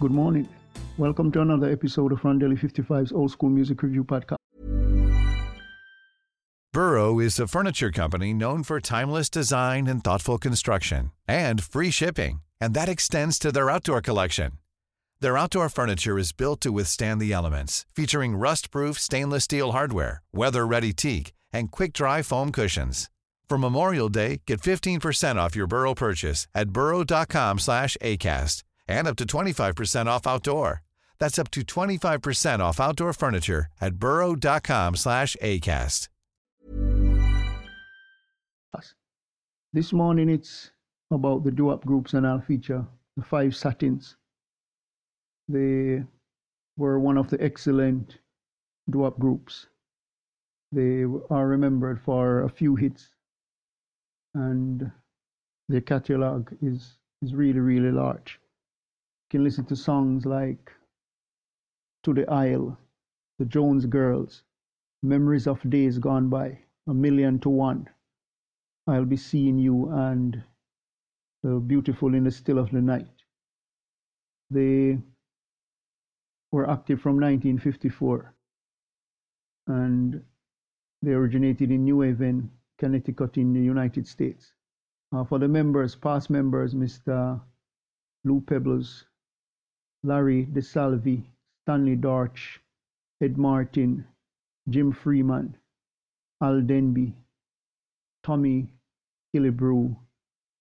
Good morning. Welcome to another episode of Rondelle 55's Old School Music Review Podcast. Burrow is a furniture company known for timeless design and thoughtful construction and free shipping, and that extends to their outdoor collection. Their outdoor furniture is built to withstand the elements, featuring rust-proof stainless steel hardware, weather-ready teak, and quick-dry foam cushions. For Memorial Day, get 15% off your Burrow purchase at burrow.com slash ACAST and up to 25% off outdoor. That's up to 25% off outdoor furniture at burrow.com slash ACAST. This morning it's about the doo-wop groups and I'll feature the Five Satins. They were one of the excellent doo-wop groups. They are remembered for a few hits and their catalog is, is really, really large. Can listen to songs like To the Aisle, The Jones Girls, Memories of Days Gone By, A Million to One, I'll Be Seeing You, and The Beautiful in the Still of the Night. They were active from 1954 and they originated in New Haven, Connecticut in the United States. Uh, for the members, past members, Mr. Lou Peebles, Larry DeSalvi, Stanley Dortch, Ed Martin, Jim Freeman, Al Denby, Tommy Killebrew,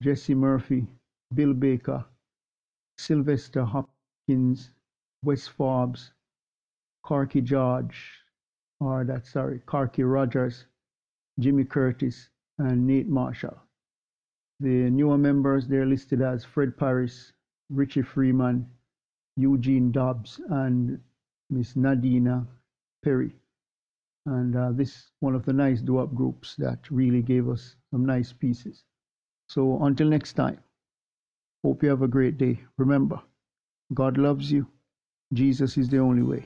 Jesse Murphy, Bill Baker, Sylvester Hopkins, Wes Forbes, Corky George, or that sorry, Corky Rogers, Jimmy Curtis, and Nate Marshall. The newer members they're listed as Fred Parris, Richie Freeman, Eugene Dobbs, and Miss Nadina Perry. And uh, this one of the nice doo-wop groups that really gave us some nice pieces. So until next time, hope you have a great day. Remember, God loves you. Jesus is the only way.